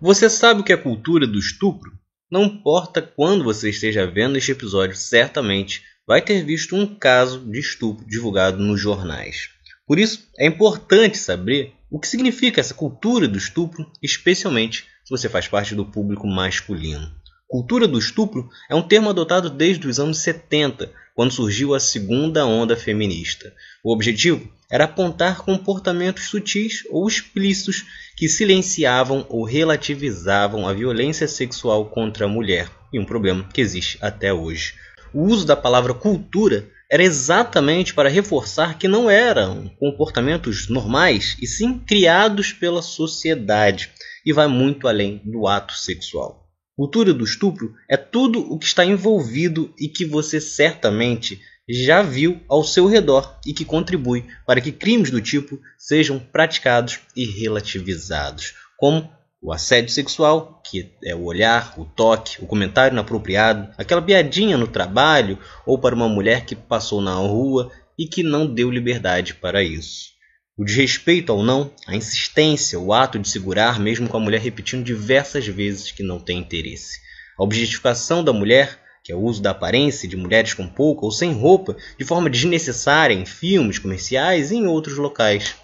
Você sabe o que é cultura do estupro? Não importa quando você esteja vendo este episódio, certamente vai ter visto um caso de estupro divulgado nos jornais. Por isso, é importante saber o que significa essa cultura do estupro, especialmente se você faz parte do público masculino. Cultura do estupro é um termo adotado desde os anos 70, quando surgiu a segunda onda feminista. O objetivo era apontar comportamentos sutis ou explícitos que silenciavam ou relativizavam a violência sexual contra a mulher, e um problema que existe até hoje. O uso da palavra cultura era exatamente para reforçar que não eram comportamentos normais, e sim criados pela sociedade, e vai muito além do ato sexual. Cultura do estupro é tudo o que está envolvido e que você certamente já viu ao seu redor e que contribui para que crimes do tipo sejam praticados e relativizados, como o assédio sexual, que é o olhar, o toque, o comentário inapropriado, aquela piadinha no trabalho ou para uma mulher que passou na rua e que não deu liberdade para isso. O desrespeito ao não, a insistência, o ato de segurar, mesmo com a mulher repetindo diversas vezes que não tem interesse. A objetificação da mulher, que é o uso da aparência de mulheres com pouca ou sem roupa de forma desnecessária em filmes, comerciais e em outros locais.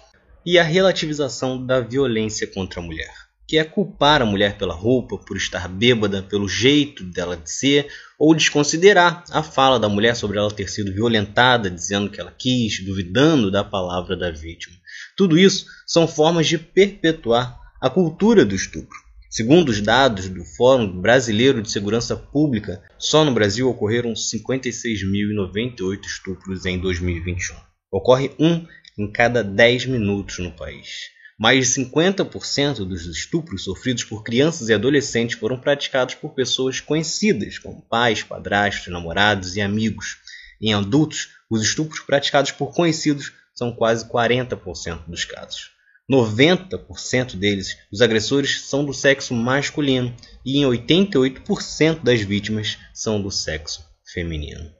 E a relativização da violência contra a mulher, que é culpar a mulher pela roupa, por estar bêbada, pelo jeito dela de ser, ou desconsiderar a fala da mulher sobre ela ter sido violentada, dizendo que ela quis, duvidando da palavra da vítima. Tudo isso são formas de perpetuar a cultura do estupro. Segundo os dados do Fórum Brasileiro de Segurança Pública, só no Brasil ocorreram 56.098 estupros em 2021. Ocorre um em cada 10 minutos no país. Mais de 50% dos estupros sofridos por crianças e adolescentes foram praticados por pessoas conhecidas, como pais, padrastos, namorados e amigos. Em adultos, os estupros praticados por conhecidos são quase 40% dos casos. 90% deles, os agressores são do sexo masculino e em 88% das vítimas são do sexo feminino.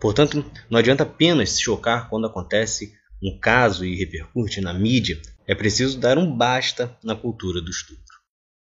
Portanto, não adianta apenas se chocar quando acontece um caso e repercute na mídia, é preciso dar um basta na cultura do estupro.